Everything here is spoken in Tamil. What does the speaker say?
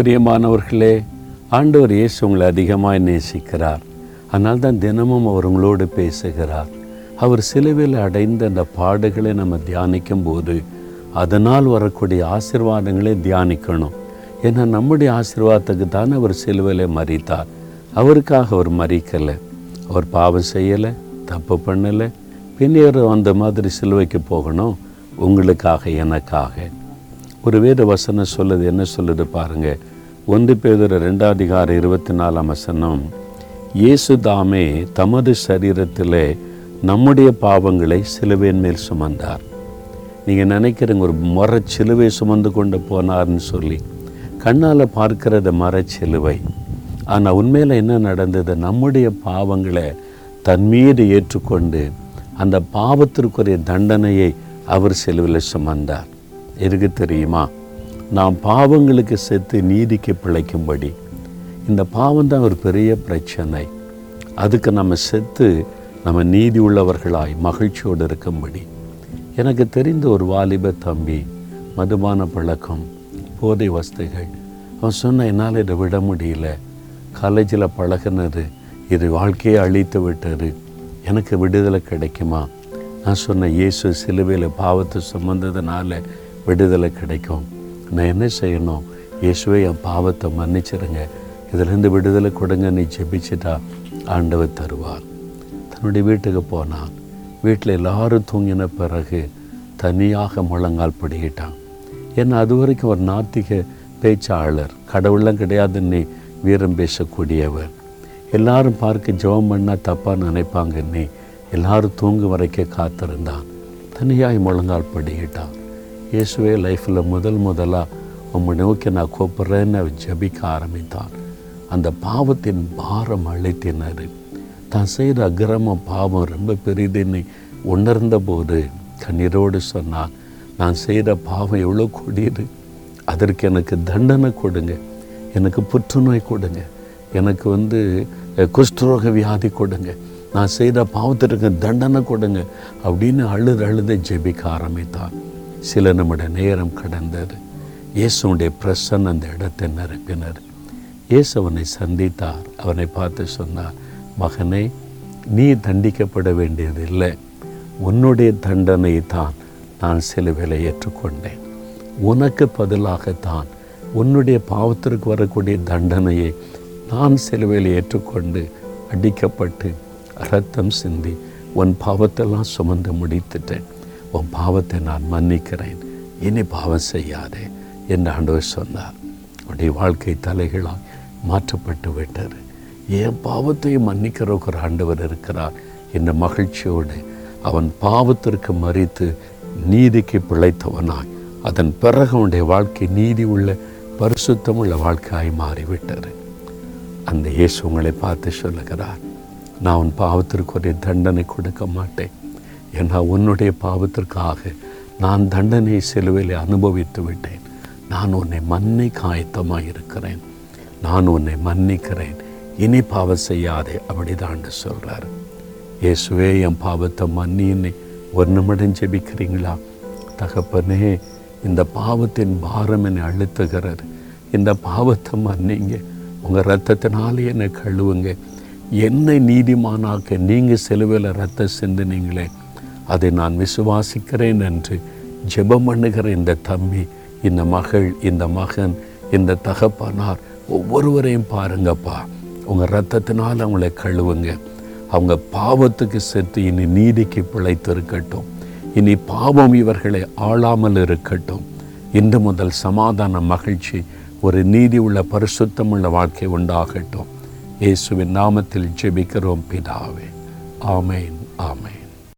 பிரியமானவர்களே ஆண்டவர் இயேசு உங்களை அதிகமாக நேசிக்கிறார். அதனால் தான் தினமும் அவர் உங்களோடு பேசுகிறார். அவர் சிலுவையில் அடைந்த அந்த பாடுகளை நம்ம தியானிக்கும் போது அதனால் வரக்கூடிய ஆசிர்வாதங்களை தியானிக்கணும். ஏன்னா நம்முடைய ஆசீர்வாதத்துக்கு தான் அவர் சிலுவையில் மறித்தார் அவருக்காக அவர் மறிக்கலை அவர் பாவம் செய்யலை தப்பு பண்ணலை. பின்னர் அந்த மாதிரி சிலுவைக்கு போகணும். உங்களுக்காக எனக்காக. ஒரு வேத வசனம் சொல்லுது என்ன சொல்லுது பாருங்கள் ஒன்று பேதர் ரெண்டாம் அதிகாரம் இருபத்தி நாலாம் வசனம். இயேசு தாமே தமது சரீரத்திலே நம்முடைய பாவங்களை சிலுவையின் மேல் சுமந்தார். நீங்கள் நினைக்கிறீங்க ஒரு மர சிலுவை சுமந்து கொண்டு போனார்னு சொல்லி. கண்ணால் பார்க்கிறது சிலுவை. ஆனால் உண்மையில் என்ன நடந்தது? நம்முடைய பாவங்களை தன் மீது ஏற்றுக்கொண்டு அந்த பாவத்திற்குரிய தண்டனையை அவர் சிலுவையில் சுமந்தார். எதுக்கு தெரியுமா? நாம் பாவங்களுக்கு செத்து நீதிக்கு பிழைக்கும்படி. இந்த பாவம் தான் ஒரு பெரிய பிரச்சனை. அதுக்கு நம்ம செத்து நம்ம நீதி உள்ளவர்களாய் மகிழ்ச்சியோடு இருக்கும்படி. எனக்கு தெரிந்த ஒரு வாலிப தம்பி மதுபான பழக்கம் போதை வஸ்துகள். அவன் சொன்ன என்னால் இதை விட முடியல. காலேஜில் பழகினது இது வாழ்க்கையை அழித்து விட்டது. எனக்கு விடுதலை கிடைக்குமா? நான் சொன்ன இயேசு சிலுவையில் பாவத்தை சுமந்ததுனால விடுதலை கிடைக்கும். நான் என்ன செய்யணும்? இயேசுவை என் பாவத்தை மன்னிச்சிருங்க. இதிலேருந்து விடுதலை கொடுங்க. நீ ஜெபிச்சிட்டா ஆண்டவர் தருவார். தன்னுடைய வீட்டுக்கு போனான். வீட்டில் எல்லாரும் தூங்கின பிறகு தனியாக முழங்கால் பிடிக்கிட்டான். ஏன்னா அது வரைக்கும் ஒரு நாத்திக பேச்சாளர் கடவுள்லாம் கிடையாதுன்னு வீரம் பேசக்கூடியவர். எல்லாரும் பார்க்க ஜெபம் பண்ணால் தப்பாக நினைப்பாங்கன்னு எல்லாரும் தூங்கு வரைக்கும் காத்திருந்தான். தனியாய் முழங்கால் படிக்கிட்டான். இயேசுவே லைஃப்பில் முதல் முதலாக உம்மை நோக்கி நான் கூப்பிட்றேன்னு அவர் ஜபிக்க ஆரம்பித்தான். அந்த பாவத்தின் பாரம் அழைத்தினார் தான் செய்கிற அக்கிரமம் பாவம் ரொம்ப பெரிதுன்னு உணர்ந்த போது கண்ணீரோடு சொன்னான் நான் செய்கிற பாவம் எவ்வளோ கொடியது? அதற்கு எனக்கு தண்டனை கொடுங்க. எனக்கு புற்றுநோய் கொடுங்க. எனக்கு வந்து குஷ்டரோக வியாதி கொடுங்க. நான் செய்த பாவத்திற்கு தண்டனை கொடுங்க. அப்படின்னு அழுது அழுத ஜெபிக்க ஆரம்பித்தான். சில நம்முடைய நேரம் கடந்தது. இயேசுடைய பிரசன் அந்த இடத்தை நிரப்பினர் இயேசு அவனை சந்தித்தார். அவனை பார்த்து சொன்னார் மகனே நீ தண்டிக்கப்பட வேண்டியதில்லை. உன்னுடைய தண்டனை தான் நான் சிலுவையில் ஏற்றுக்கொண்டேன். உனக்கு பதிலாகத்தான் உன்னுடைய பாவத்திற்கு வரக்கூடிய தண்டனையை நான் சிலுவையில் ஏற்றுக்கொண்டு அடிக்கப்பட்டு ரத்தம் சிந்தி உன் பாவத்தெல்லாம் சுமந்து முடித்துட்டேன். உன் பாவத்தை நான் மன்னிக்கிறேன். இனி பாவம் செய்யாதே என்று ஆண்டவர் சொன்னார். உடைய வாழ்க்கை தலைகளால் மாற்றப்பட்டு விட்டார் என் பாவத்தையும் மன்னிக்கிற ஒரு ஆண்டவர் இருக்கிறார் என்ற மகிழ்ச்சியோடு அவன் பாவத்திற்கு மறித்து நீதிக்கு பிழைத்தவனாய். அதன் பிறகு அவனுடைய வாழ்க்கை நீதி உள்ள பரிசுத்தமுள்ள வாழ்க்கையாய் மாறிவிட்டார் அந்த இயேசு உங்களை பார்த்து சொல்லுகிறார் நான் உன் பாவத்திற்கு ஒரு தண்டனை கொடுக்க மாட்டேன். ஏன்னா உன்னுடைய பாவத்திற்காக நான் தண்டனை சிலுவையில் அனுபவித்து விட்டேன். நான் உன்னை மன்னிக்க ஆயத்தமாக இருக்கிறேன். நான் உன்னை மன்னிக்கிறேன். இனி பாவம் செய்யாதே அப்படிதான் சொல்கிறார் இயேசுவே என் பாவத்தை மன்னின்னு ஒரு நிமிடம் ஜெபிக்கிறீங்களா? தகப்பனே இந்த பாவத்தின் பாரம் என்னை அழுத்துகிறது. இந்த பாவத்தை மன்னிங்க. உங்கள் ரத்தத்தினாலே என்னை கழுவுங்க. என்னை நீதிமானாக்க நீங்கள் செலுவையில் ரத்தம் சிந்தினீங்களே. அதை நான் விசுவாசிக்கிறேன் என்று ஜெபம் பண்ணுகிற இந்த தம்பி இந்த மகள் இந்த மகன் இந்த தகப்பனார் ஒவ்வொருவரையும் பாருங்கப்பா. உங்கள் ரத்தத்தினால் அவங்களை கழுவுங்க. அவங்க பாவத்துக்கு செத்து இனி நீதிக்கு பிழைத்து இருக்கட்டும் இனி பாவம் இவர்களை ஆளாமல் இருக்கட்டும். இன்று முதல் சமாதான மகிழ்ச்சி ஒரு நீதி உள்ள பரிசுத்தமுள்ள வாழ்க்கை உண்டாகட்டும். இயேசுவின் நாமத்தில் ஜெபிக்கிறோம் பிதாவே. ஆமேன் ஆமேன்.